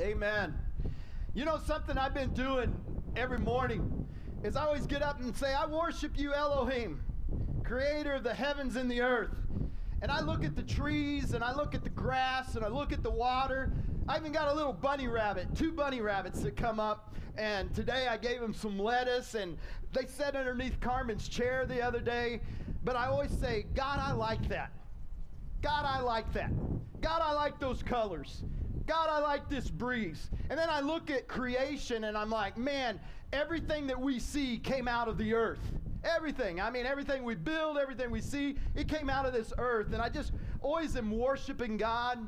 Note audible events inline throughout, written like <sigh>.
Amen. You know something I've been doing every morning is I always get up and say, I worship you, Elohim, creator of the heavens and the earth. And I look at the trees and I look at the grass and I look at the water. I even got a little bunny rabbit, two bunny rabbits that come up. And today I gave them some lettuce and they sat underneath Carmen's chair the other day. But I always say, God, I like that. God, I like that. God, I like those colors. God, I like this breeze. And then I look at creation and I'm like, man, everything that we see came out of the earth. Everything. I mean, everything we build, everything we see, it came out of this earth. And I just always am worshiping God.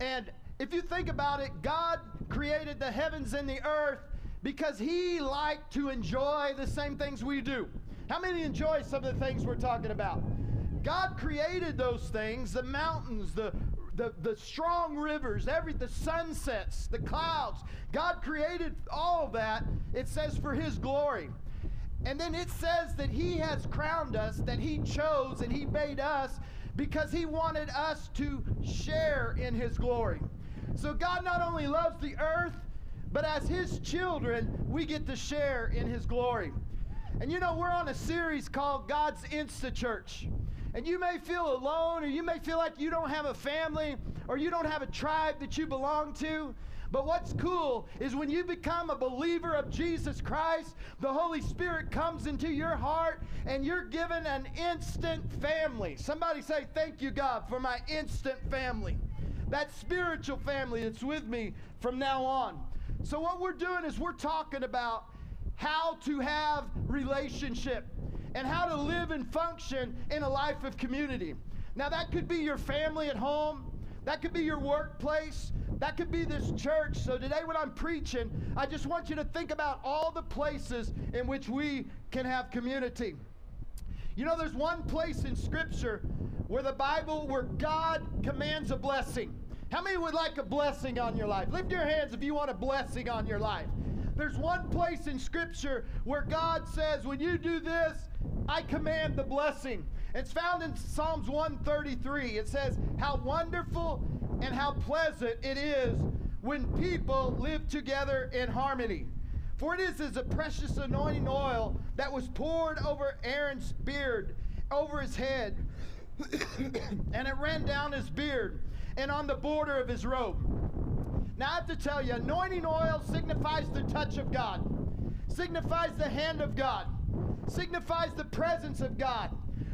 And if you think about it, God created the heavens and the earth because He liked to enjoy the same things we do. How many enjoy some of the things we're talking about? God created those things, the mountains, the the, the strong rivers, every the sunsets, the clouds. God created all of that, it says, for his glory. And then it says that he has crowned us, that he chose and he made us because he wanted us to share in his glory. So God not only loves the earth, but as his children, we get to share in his glory. And you know, we're on a series called God's Insta Church. And you may feel alone, or you may feel like you don't have a family, or you don't have a tribe that you belong to. But what's cool is when you become a believer of Jesus Christ, the Holy Spirit comes into your heart and you're given an instant family. Somebody say, Thank you, God, for my instant family. That spiritual family that's with me from now on. So, what we're doing is we're talking about how to have relationship and how to live and function in a life of community. Now, that could be your family at home, that could be your workplace, that could be this church. So, today, when I'm preaching, I just want you to think about all the places in which we can have community. You know, there's one place in Scripture where the Bible, where God commands a blessing. How many would like a blessing on your life? Lift your hands if you want a blessing on your life. There's one place in Scripture where God says, when you do this, I command the blessing. It's found in Psalms 133. It says, How wonderful and how pleasant it is when people live together in harmony. For it is as a precious anointing oil that was poured over Aaron's beard, over his head, <coughs> and it ran down his beard and on the border of his robe. Now I have to tell you, anointing oil signifies the touch of God, signifies the hand of God, signifies the presence of God.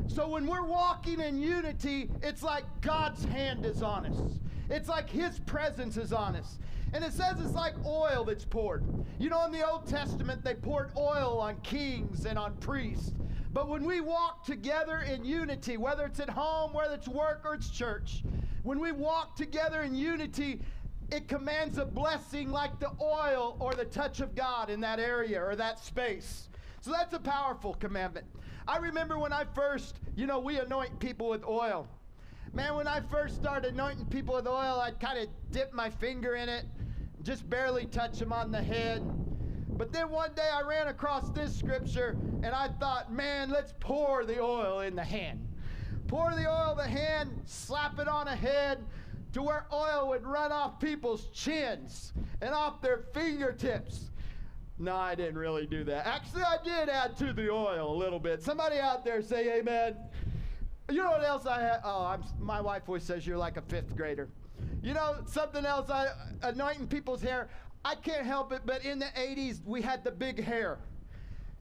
So when we're walking in unity, it's like God's hand is on us. It's like His presence is on us. And it says it's like oil that's poured. You know, in the Old Testament, they poured oil on kings and on priests. But when we walk together in unity, whether it's at home, whether it's work, or it's church, when we walk together in unity, it commands a blessing like the oil or the touch of God in that area or that space. So that's a powerful commandment. I remember when I first, you know, we anoint people with oil. Man, when I first started anointing people with oil, I'd kind of dip my finger in it, just barely touch them on the head. But then one day I ran across this scripture and I thought, man, let's pour the oil in the hand. Pour the oil in the hand, slap it on a head, to where oil would run off people's chins and off their fingertips. No, I didn't really do that. Actually, I did add to the oil a little bit. Somebody out there say amen. You know what else I had? Oh, I'm, my wife always says you're like a fifth grader. You know, something else, I anointing people's hair. I can't help it, but in the 80s, we had the big hair.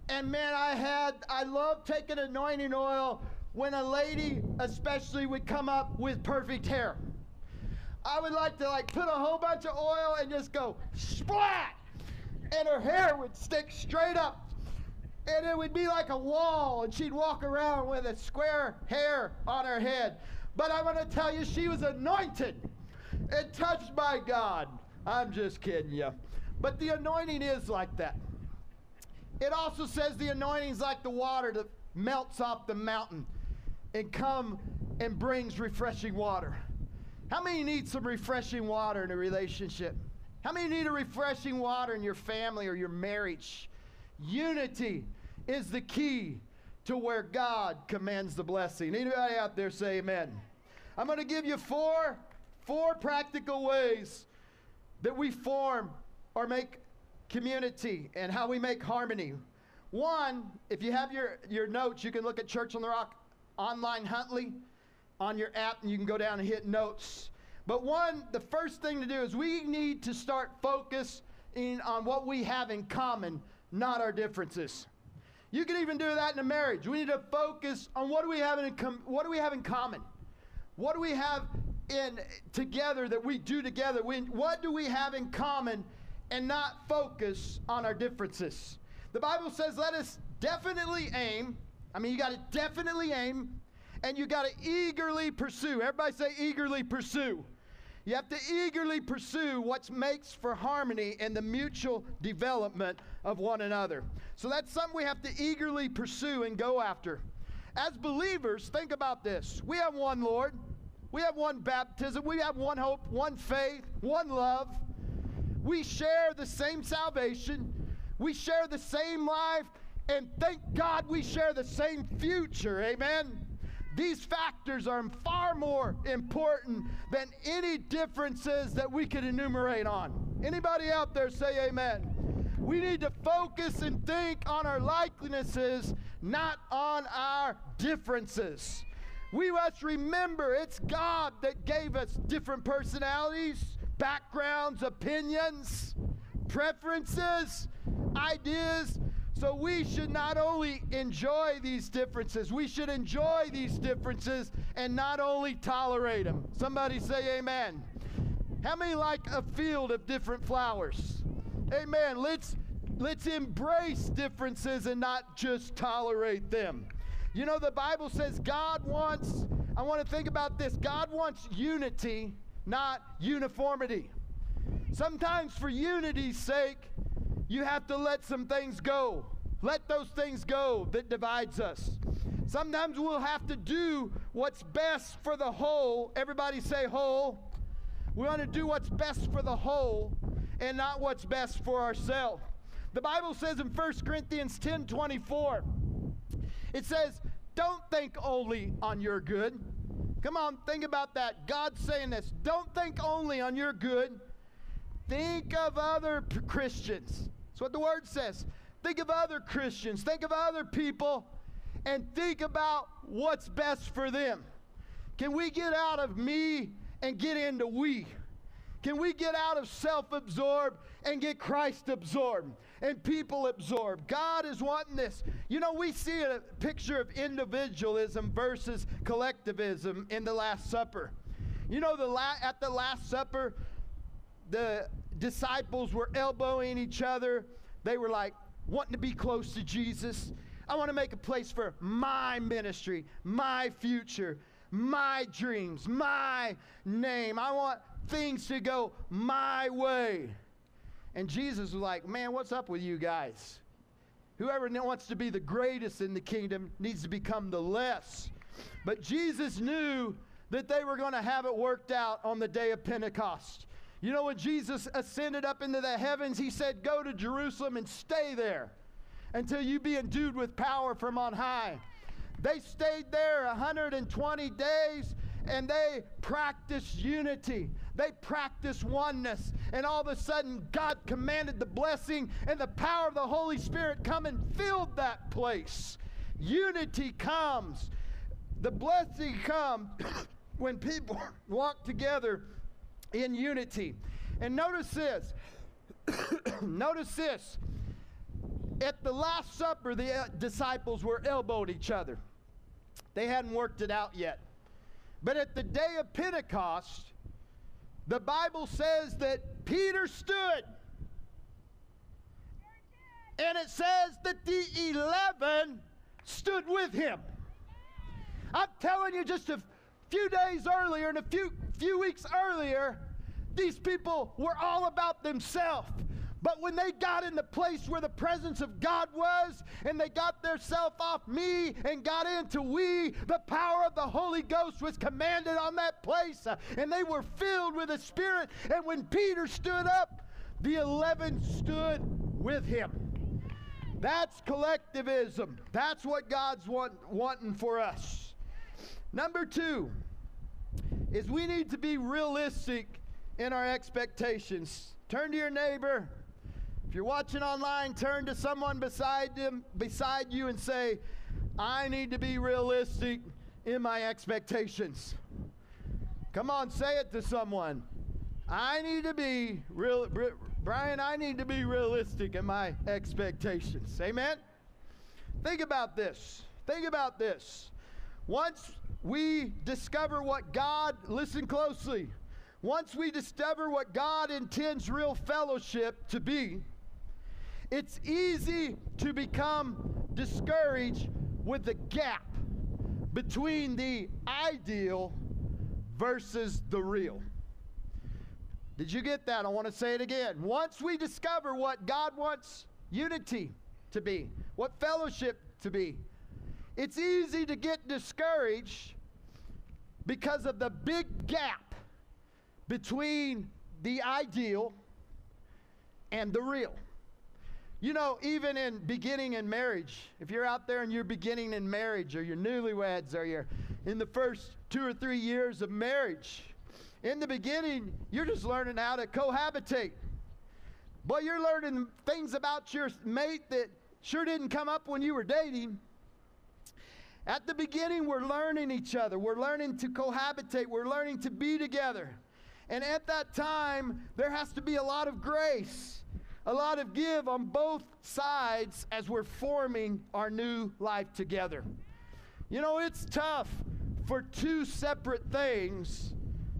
And man, I had, I love taking anointing oil when a lady, especially, would come up with perfect hair. I would like to like put a whole bunch of oil and just go splat, and her hair would stick straight up, and it would be like a wall, and she'd walk around with a square hair on her head. But I want to tell you, she was anointed and touched by God. I'm just kidding you. But the anointing is like that. It also says the anointing is like the water that melts off the mountain and come and brings refreshing water. How many need some refreshing water in a relationship? How many need a refreshing water in your family or your marriage? Unity is the key to where God commands the blessing. Anybody out there say amen? I'm going to give you four four practical ways that we form or make community and how we make harmony. One, if you have your, your notes, you can look at Church on the Rock online Huntley on your app and you can go down and hit notes. But one, the first thing to do is we need to start focusing on what we have in common, not our differences. You can even do that in a marriage. We need to focus on what do we have in com- what do we have in common? What do we have in together that we do together? We, what do we have in common and not focus on our differences? The Bible says let us definitely aim. I mean, you got to definitely aim and you got to eagerly pursue. Everybody say eagerly pursue. You have to eagerly pursue what makes for harmony and the mutual development of one another. So that's something we have to eagerly pursue and go after. As believers, think about this. We have one Lord, we have one baptism, we have one hope, one faith, one love. We share the same salvation, we share the same life, and thank God we share the same future. Amen. These factors are far more important than any differences that we could enumerate on. Anybody out there say amen? We need to focus and think on our likenesses, not on our differences. We must remember it's God that gave us different personalities, backgrounds, opinions, preferences, ideas, so we should not only enjoy these differences, we should enjoy these differences and not only tolerate them. Somebody say amen. How many like a field of different flowers? Amen. Let's let's embrace differences and not just tolerate them. You know the Bible says God wants I want to think about this. God wants unity, not uniformity. Sometimes for unity's sake, you have to let some things go. Let those things go that divides us. Sometimes we'll have to do what's best for the whole. Everybody say whole. We want to do what's best for the whole and not what's best for ourselves. The Bible says in 1 Corinthians 10 24, it says, Don't think only on your good. Come on, think about that. God's saying this. Don't think only on your good. Think of other Christians. That's what the word says. Think of other Christians. Think of other people and think about what's best for them. Can we get out of me and get into we? Can we get out of self absorbed and get Christ absorbed and people absorbed? God is wanting this. You know, we see a picture of individualism versus collectivism in the Last Supper. You know, the la- at the Last Supper, the disciples were elbowing each other. They were like wanting to be close to Jesus. I want to make a place for my ministry, my future, my dreams, my name. I want things to go my way. And Jesus was like, Man, what's up with you guys? Whoever wants to be the greatest in the kingdom needs to become the less. But Jesus knew that they were going to have it worked out on the day of Pentecost. You know, when Jesus ascended up into the heavens, he said, Go to Jerusalem and stay there until you be endued with power from on high. They stayed there 120 days and they practiced unity. They practiced oneness. And all of a sudden, God commanded the blessing and the power of the Holy Spirit come and filled that place. Unity comes. The blessing comes <coughs> when people <coughs> walk together in unity. And notice this. <coughs> notice this. At the Last Supper, the uh, disciples were elbowed each other. They hadn't worked it out yet. But at the day of Pentecost, the Bible says that Peter stood. And it says that the 11 stood with him. I'm telling you, just a few days earlier and a few, few weeks earlier, these people were all about themselves. But when they got in the place where the presence of God was, and they got their self off me and got into we, the power of the Holy Ghost was commanded on that place, uh, and they were filled with the Spirit. And when Peter stood up, the eleven stood with him. That's collectivism. That's what God's want, wanting for us. Number two is we need to be realistic in our expectations. Turn to your neighbor. If you're watching online, turn to someone beside them, beside you and say, I need to be realistic in my expectations. Come on, say it to someone. I need to be real Brian, I need to be realistic in my expectations. Amen. Think about this. Think about this. Once we discover what God, listen closely, once we discover what God intends real fellowship to be, it's easy to become discouraged with the gap between the ideal versus the real. Did you get that? I want to say it again. Once we discover what God wants unity to be, what fellowship to be, it's easy to get discouraged because of the big gap between the ideal and the real. You know, even in beginning in marriage, if you're out there and you're beginning in marriage or you're newlyweds or you're in the first two or three years of marriage, in the beginning, you're just learning how to cohabitate. But you're learning things about your mate that sure didn't come up when you were dating. At the beginning, we're learning each other. We're learning to cohabitate. We're learning to be together. And at that time, there has to be a lot of grace, a lot of give on both sides as we're forming our new life together. You know, it's tough for two separate things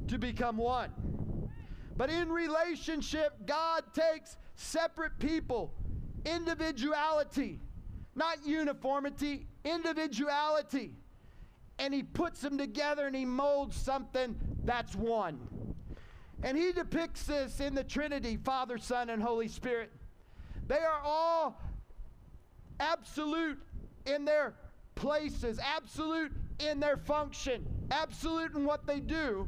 to become one. But in relationship, God takes separate people, individuality, not uniformity, individuality, and He puts them together and He molds something that's one. And He depicts this in the Trinity Father, Son, and Holy Spirit. They are all absolute in their places, absolute in their function, absolute in what they do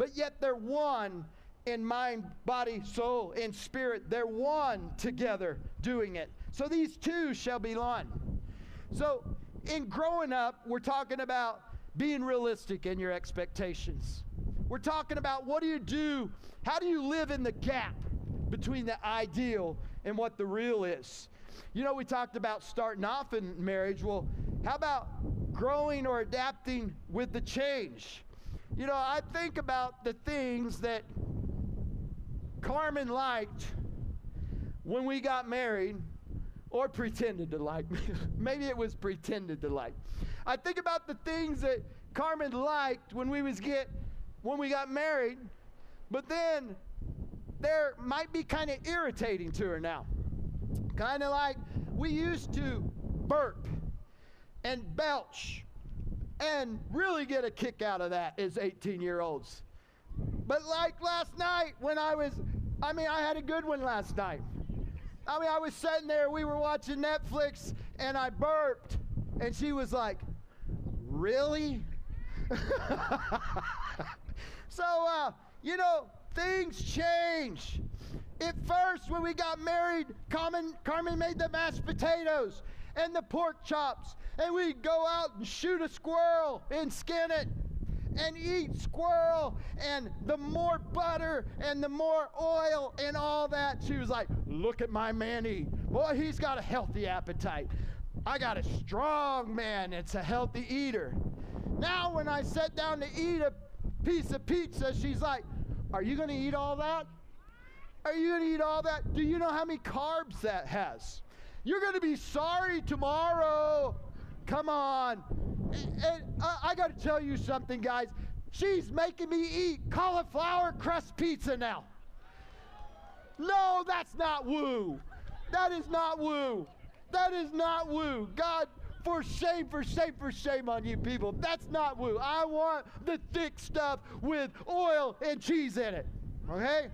but yet they're one in mind, body, soul, and spirit. They're one together doing it. So these two shall be one. So in growing up, we're talking about being realistic in your expectations. We're talking about what do you do? How do you live in the gap between the ideal and what the real is? You know, we talked about starting off in marriage. Well, how about growing or adapting with the change? You know, I think about the things that Carmen liked when we got married or pretended to like. Me. <laughs> Maybe it was pretended to like. I think about the things that Carmen liked when we was get when we got married, but then there might be kind of irritating to her now. Kind of like we used to burp and belch and really get a kick out of that as 18 year olds. But like last night when I was, I mean, I had a good one last night. I mean, I was sitting there, we were watching Netflix, and I burped, and she was like, Really? <laughs> so, uh, you know, things change. At first, when we got married, Carmen, Carmen made the mashed potatoes and the pork chops and we'd go out and shoot a squirrel and skin it and eat squirrel and the more butter and the more oil and all that. She was like, Look at my man. Boy, he's got a healthy appetite. I got a strong man It's a healthy eater. Now, when I sat down to eat a piece of pizza, she's like, Are you going to eat all that? Are you going to eat all that? Do you know how many carbs that has? You're going to be sorry tomorrow. Come on. And, and uh, I, I got to tell you something, guys. She's making me eat cauliflower crust pizza now. No, that's not woo. That is not woo. That is not woo. God, for shame, for shame, for shame on you people. That's not woo. I want the thick stuff with oil and cheese in it. Okay?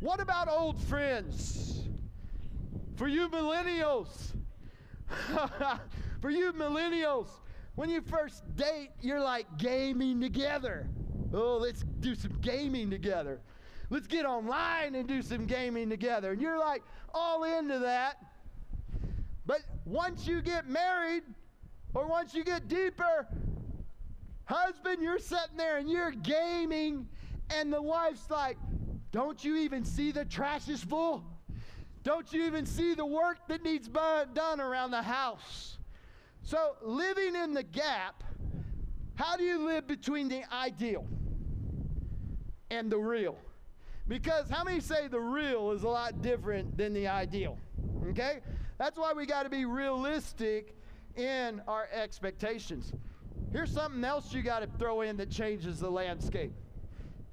What about old friends? For you millennials, <laughs> For you millennials, when you first date, you're like gaming together. Oh, let's do some gaming together. Let's get online and do some gaming together. And you're like all into that. But once you get married, or once you get deeper, husband, you're sitting there and you're gaming And the wife's like, Don't you even see the trash is full? Don't you even see the work that needs done around the house? So, living in the gap, how do you live between the ideal and the real? Because how many say the real is a lot different than the ideal? Okay? That's why we got to be realistic in our expectations. Here's something else you got to throw in that changes the landscape.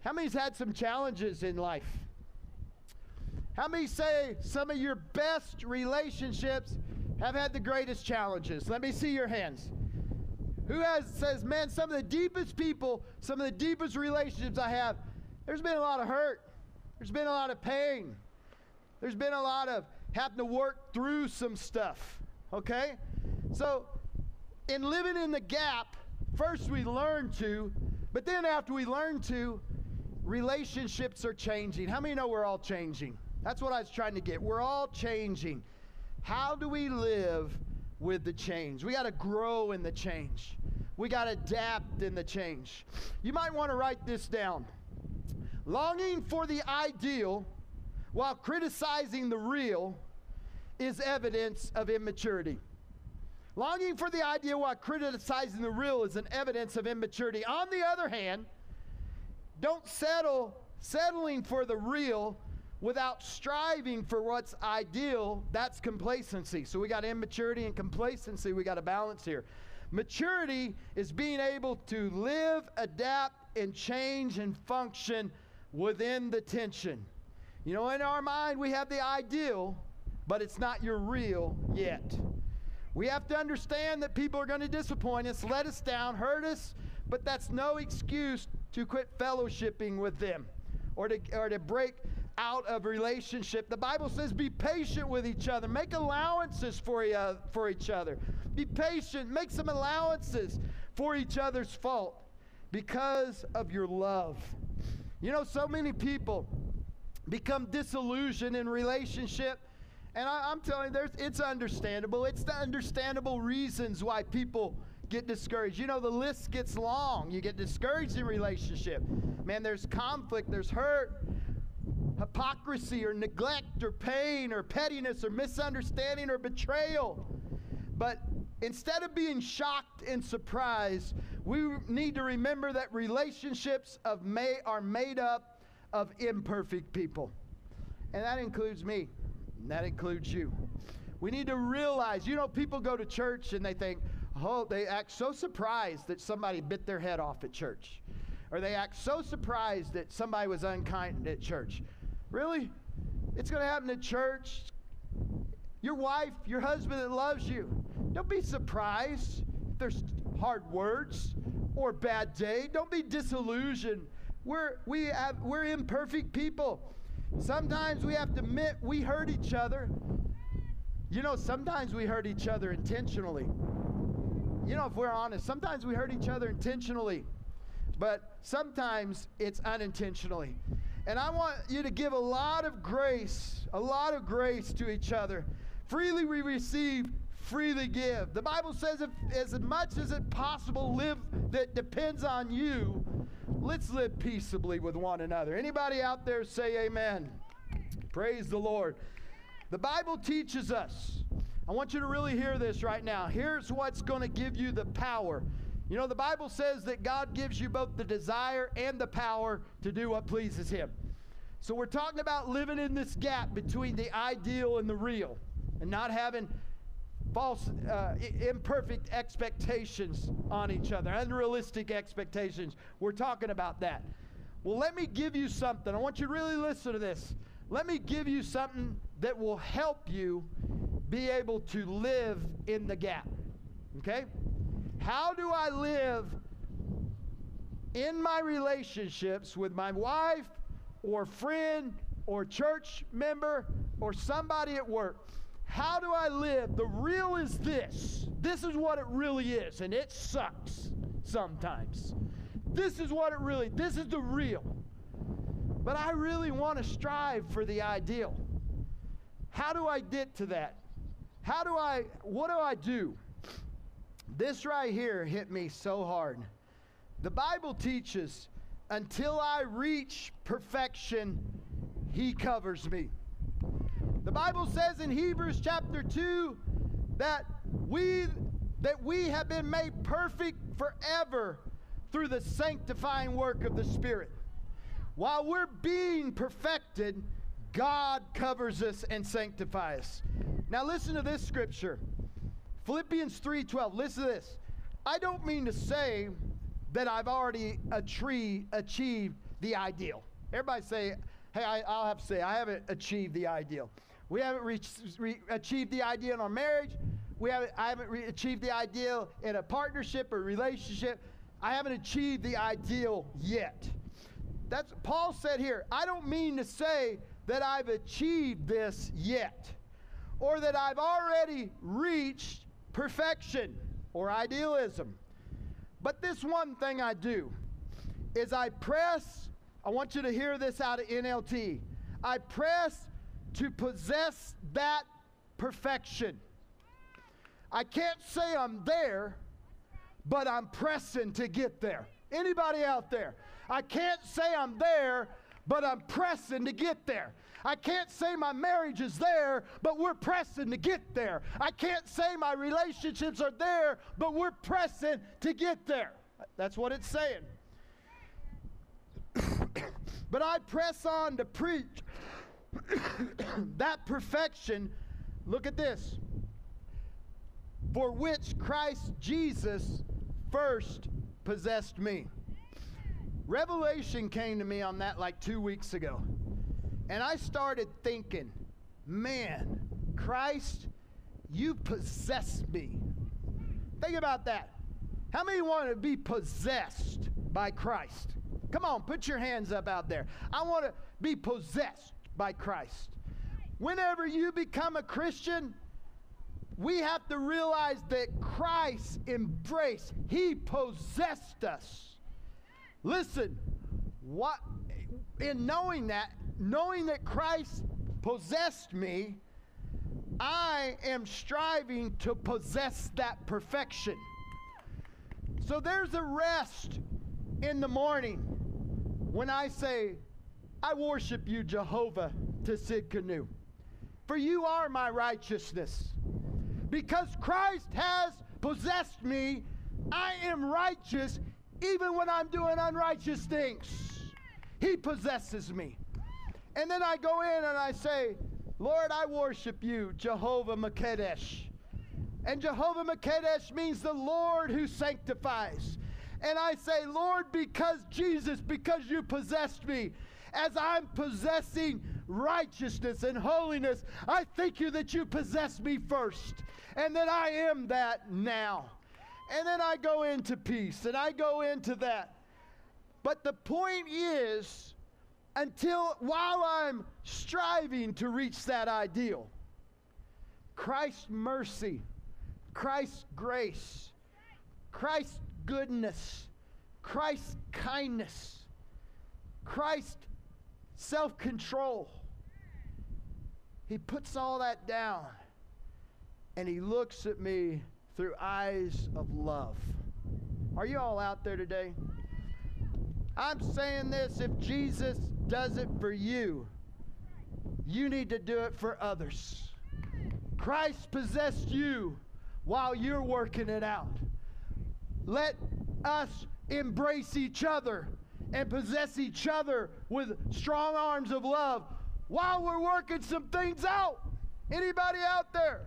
How many's had some challenges in life? How many say some of your best relationships have had the greatest challenges? Let me see your hands. Who has says, man, some of the deepest people, some of the deepest relationships I have, there's been a lot of hurt. There's been a lot of pain. There's been a lot of having to work through some stuff. Okay? So, in living in the gap, first we learn to, but then after we learn to, relationships are changing. How many know we're all changing? That's what I was trying to get. We're all changing. How do we live with the change? We got to grow in the change. We got to adapt in the change. You might want to write this down. Longing for the ideal while criticizing the real is evidence of immaturity. Longing for the ideal while criticizing the real is an evidence of immaturity. On the other hand, don't settle, settling for the real without striving for what's ideal, that's complacency. So we got immaturity and complacency, we got a balance here. Maturity is being able to live, adapt, and change and function within the tension. You know, in our mind, we have the ideal, but it's not your real yet. We have to understand that people are going to disappoint us, let us down, hurt us, but that's no excuse to quit fellowshipping with them or to, or to break out of relationship. The Bible says be patient with each other. Make allowances for, uh, for each other. Be patient. Make some allowances for each other's fault because of your love. You know, so many people become disillusioned in relationship. And I, am telling you, there's, it's understandable. It's the understandable reasons why people get discouraged. You know, the list gets long. You get discouraged in relationship. Man, there's conflict, there's hurt, hypocrisy, or neglect, or pain, or pettiness, or misunderstanding, or betrayal. But instead of being shocked and surprised, we need to remember that relationships of may, are made up of imperfect people. And that includes me. And that includes you. We need to realize, you know, people go to church and they think, oh, they act so surprised that somebody bit their head off at church. Or they act so surprised that somebody was unkind at church. Really? It's going to happen at church. Your wife, your husband that loves you. Don't be surprised if there's hard words or bad day. Don't be disillusioned. We're, we have, we're imperfect people. Sometimes we have to admit we hurt each other. You know, sometimes we hurt each other intentionally you know, if we're honest, sometimes we hurt each other intentionally, but sometimes it's unintentionally. And I want you to give a lot of grace, a lot of grace to each other. Freely we receive, freely give. The Bible says, if, as much as it possible, live that depends on you. Let's live peaceably with one another. Anybody out there say amen? Praise the Lord. The Bible teaches us I want you to really hear this right now. Here's what's going to give you the power. You know, the Bible says that God gives you both the desire and the power to do what pleases Him. So we're talking about living in this gap between the ideal and the real and not having false, uh, imperfect expectations on each other, unrealistic expectations. We're talking about that. Well, let me give you something. I want you to really listen to this. Let me give you something that will help you be able to live in the gap. Okay? How do I live in my relationships with my wife or friend or church member or somebody at work? How do I live? The real is this. This is what it really is, and it sucks sometimes. This is what it really, this is the real. But I really want to strive for the ideal. How do I get to that? How do I, what do I do? This right here hit me so hard. The Bible teaches until I reach perfection, he covers me. The Bible says in Hebrews chapter 2 that we that we have been made perfect forever through the sanctifying work of the Spirit. While we're being perfected, God covers us and sanctifies us. Now listen to this scripture. Philippians 3:12. Listen to this. I don't mean to say that I've already achieved the ideal. Everybody say, hey, I, will have to say, I haven't achieved the ideal. We haven't reached, re- achieved the ideal in our marriage. We haven't, I haven't re- achieved the ideal in a partnership or relationship. I haven't achieved the ideal yet. That's Paul said here. I don't mean to say that I've achieved this yet, or that I've already reached perfection or idealism. But this one thing I do is I press, I want you to hear this out of NLT. I press to possess that perfection. I can't say I'm there, but I'm pressing to get there. Anybody out there? I can't say I'm there, but I'm pressing to get there. I can't say my marriage is there, but we're pressing to get there. I can't say my relationships are there, but we're pressing to get there. That's what it's saying. <coughs> but I press on to preach <coughs> that perfection. Look at this. For which Christ Jesus first possessed me. Revelation came to me on that like two weeks ago. And I started thinking, man, Christ, you possess me. Think about that. How many want to be possessed by Christ? Come on, put your hands up out there. I want to be possessed by Christ. Whenever you become a Christian, we have to realize that Christ embraced, He possessed us. Listen, what in knowing that, knowing that Christ possessed me, I am striving to possess that perfection. So there's a rest in the morning when I say, I worship you, Jehovah, Tsidkenu. For you are my righteousness. Because Christ has possessed me, I am righteous even when I'm doing unrighteous things. He possesses me. And then I go in and I say, Lord, I worship you, Jehovah Makedesh. And Jehovah Makedesh means the Lord who sanctifies. And I say, Lord, because Jesus, because you possessed me, as I'm possessing righteousness and holiness, I thank you that you possess me first and that I am that now. And then I go into peace and I go into that. But the point is, until while I'm striving to reach that ideal, Christ's mercy, Christ's grace, Christ's goodness, Christ's kindness, Christ's self control. He puts all that down and he looks at me through eyes of love. Are you all out there today? I'm saying this if Jesus does it for you, you need to do it for others. Christ possessed you while you're working it out. Let us embrace each other and possess each other with strong arms of love while we're working some things out. Anybody out there?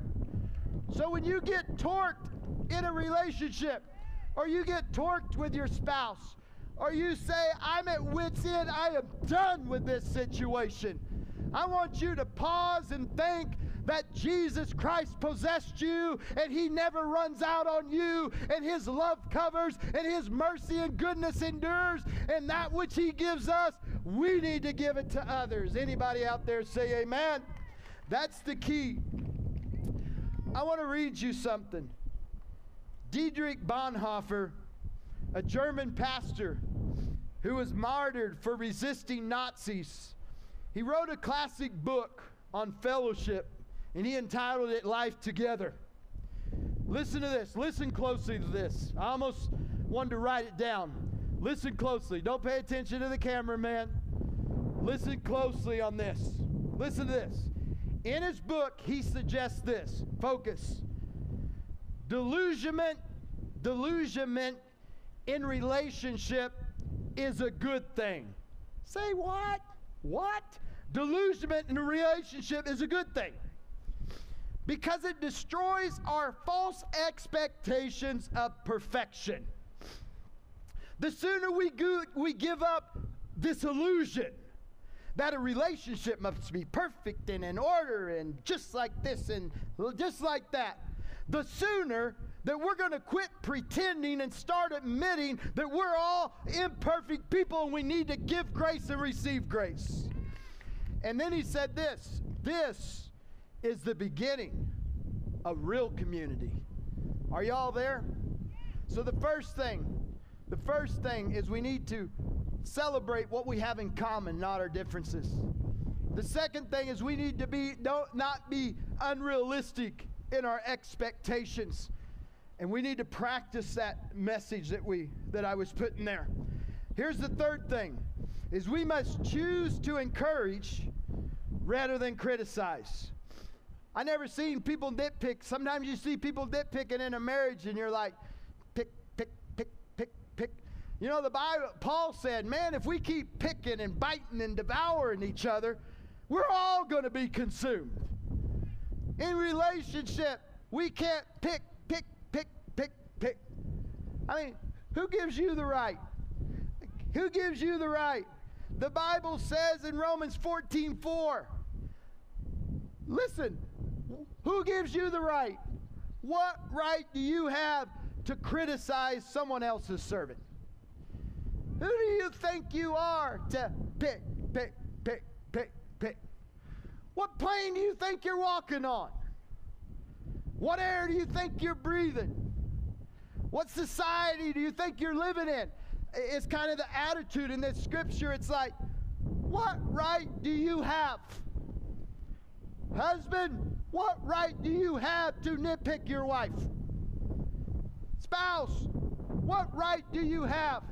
So when you get torqued in a relationship, or you get torqued with your spouse, or you say, I'm at wit's end, I am done with this situation. I want you to pause and think that Jesus Christ possessed you and he never runs out on you and his love covers and his mercy and goodness endures and that which he gives us we need to give it to others. Anybody out there say amen? That's the key. I want to read you something. Dietrich Bonhoeffer a german pastor who was martyred for resisting nazis he wrote a classic book on fellowship and he entitled it Life Together. Listen to this. Listen closely to this. I almost wanted to write it down. Listen closely. Don't pay attention to the cameraman. Listen closely on this. Listen to this. In his book, he suggests this. Focus. Delusionment, delusionment in relationship is a good thing. Say what? What? Delusionment in a relationship is a good thing because it destroys our false expectations of perfection. The sooner we, go, we give up this illusion that a relationship must be perfect and in order and just like this and just like that, the sooner that we're going to quit pretending and start admitting that we're all imperfect people and we need to give grace and receive grace. And then he said this this is the beginning of real community. Are y'all there? So, the first thing, the first thing is we need to celebrate what we have in common, not our differences. The second thing is we need to be don't not be unrealistic in our expectations. And we need to practice that message that we that I was putting there. Here's the third thing is we must choose to encourage rather than criticize. I never seen people nitpick. Sometimes you see people nitpicking in a marriage and you're like, pick, pick, pick, pick, pick. You know, the Bible, Paul said, man, if we keep picking and biting and devouring each other, we're all going to be consumed. In relationship, we can't pick. I mean, who gives you the right? Who gives you the right? The Bible says in Romans 14 4, listen, who gives you the right? What right do you have to criticize someone else's servant? Who do you think you are to pick, pick, pick, pick, pick? What plane do you think you're walking on? What air do you think you're breathing? What society do you think you're living in? It's kind of the attitude in this scripture. It's like, what right do you have? Husband, what right do you have to nitpick your wife? Spouse, what right do you have?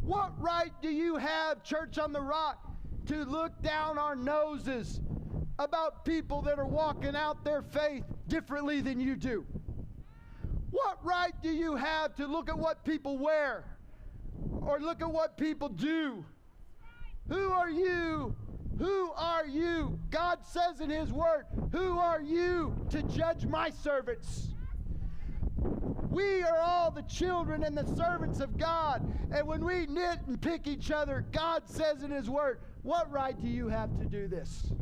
What right do you have, Church on the Rock, to look down our noses about people that are walking out their faith differently than you do? What right do you have to look at what people wear or look at what people do? Who are you who are you? God says in His Word, Who are you to judge my servants? We are all the children and the servants of God. And when we knit and pick each other, God says in His Word, What right do you have to do this?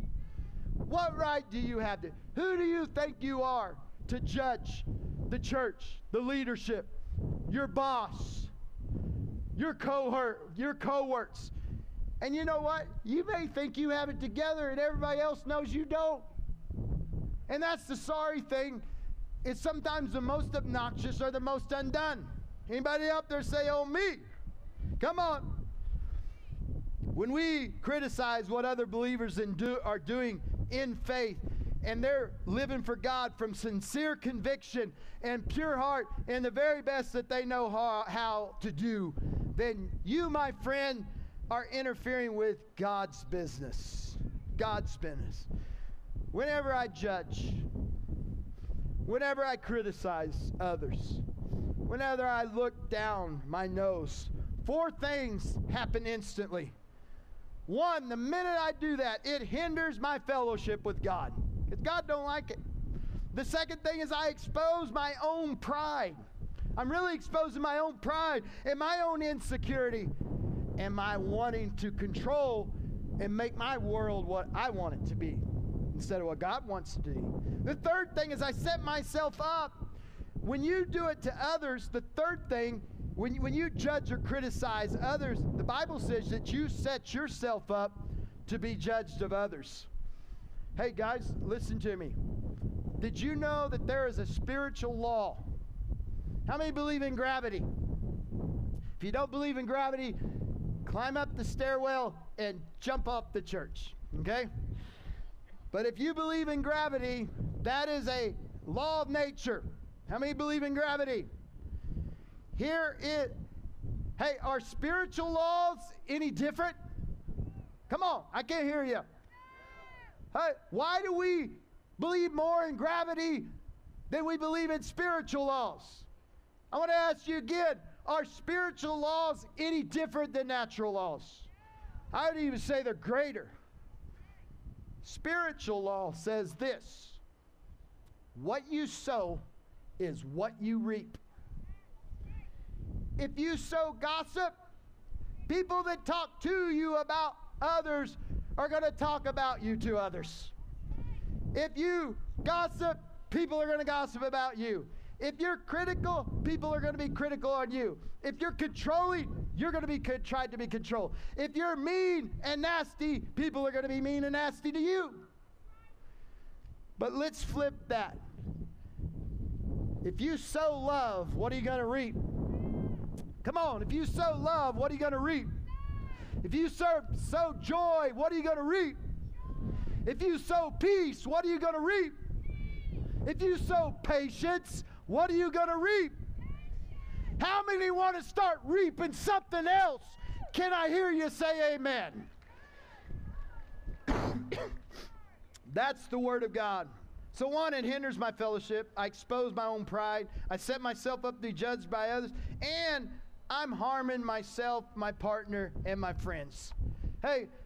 What right do you have to? Who do you think you are to judge the church, the leadership, your boss, your cohort, your cohorts? And you know what? You may think you have it together and everybody else knows you don't. And that's the sorry thing. It's sometimes the most obnoxious or the most undone. Anybody out there say, oh, me? Come on. When we criticize what other believers do, are doing in faith, and they're living for God from sincere conviction and pure heart and the very best that they know how, how to do, then you, my friend, are interfering with God's business. God's business. Whenever I judge, whenever I criticize others, whenever I look down my nose, four things happen instantly. One, the minute I do that, it hinders my fellowship with God. God don't like it. The second thing is I expose my own pride. I'm really exposing my own pride and my own insecurity am I wanting to control and make my world what I want it to be instead of what God wants to be. The third thing is I set myself up. When you do it to others, the third thing, when you, when you judge or criticize others, the Bible says that you set yourself up to be judged of others. Hey guys, listen to me. Did you know that there is a spiritual law? How many believe in gravity? If you don't believe in gravity, climb up the stairwell and jump off the church. Okay? But if you believe in gravity, that is a law of nature. How many believe in gravity? Here it Hey, are spiritual laws any different? Come on, I can't hear you. Why do we believe more in gravity than we believe in spiritual laws? I want to ask you again are spiritual laws any different than natural laws? I would even say they're greater. Spiritual law says this what you sow is what you reap. If you sow gossip, people that talk to you about others are going to talk about you to others. If you gossip, people are going to gossip about you. If you're critical, people are going to be critical on you. If you're controlling, you're going to be co- tried to be controlled. If you're mean and nasty, people are going to be mean and nasty to you. But let's flip that. If you sow love, what are you going to reap? Come on, if you sow love, what are you going to reap? If you sow, sow joy, what are you going to reap? If you sow peace, what are you going to reap? If you sow patience, what are you going to reap? How many want to start reaping something else? Can I hear you say amen? <coughs> That's the word of God. So, one, it hinders my fellowship. I expose my own pride. I set myself up to be judged by others. And I'm harming myself, my partner, and my friends. Hey,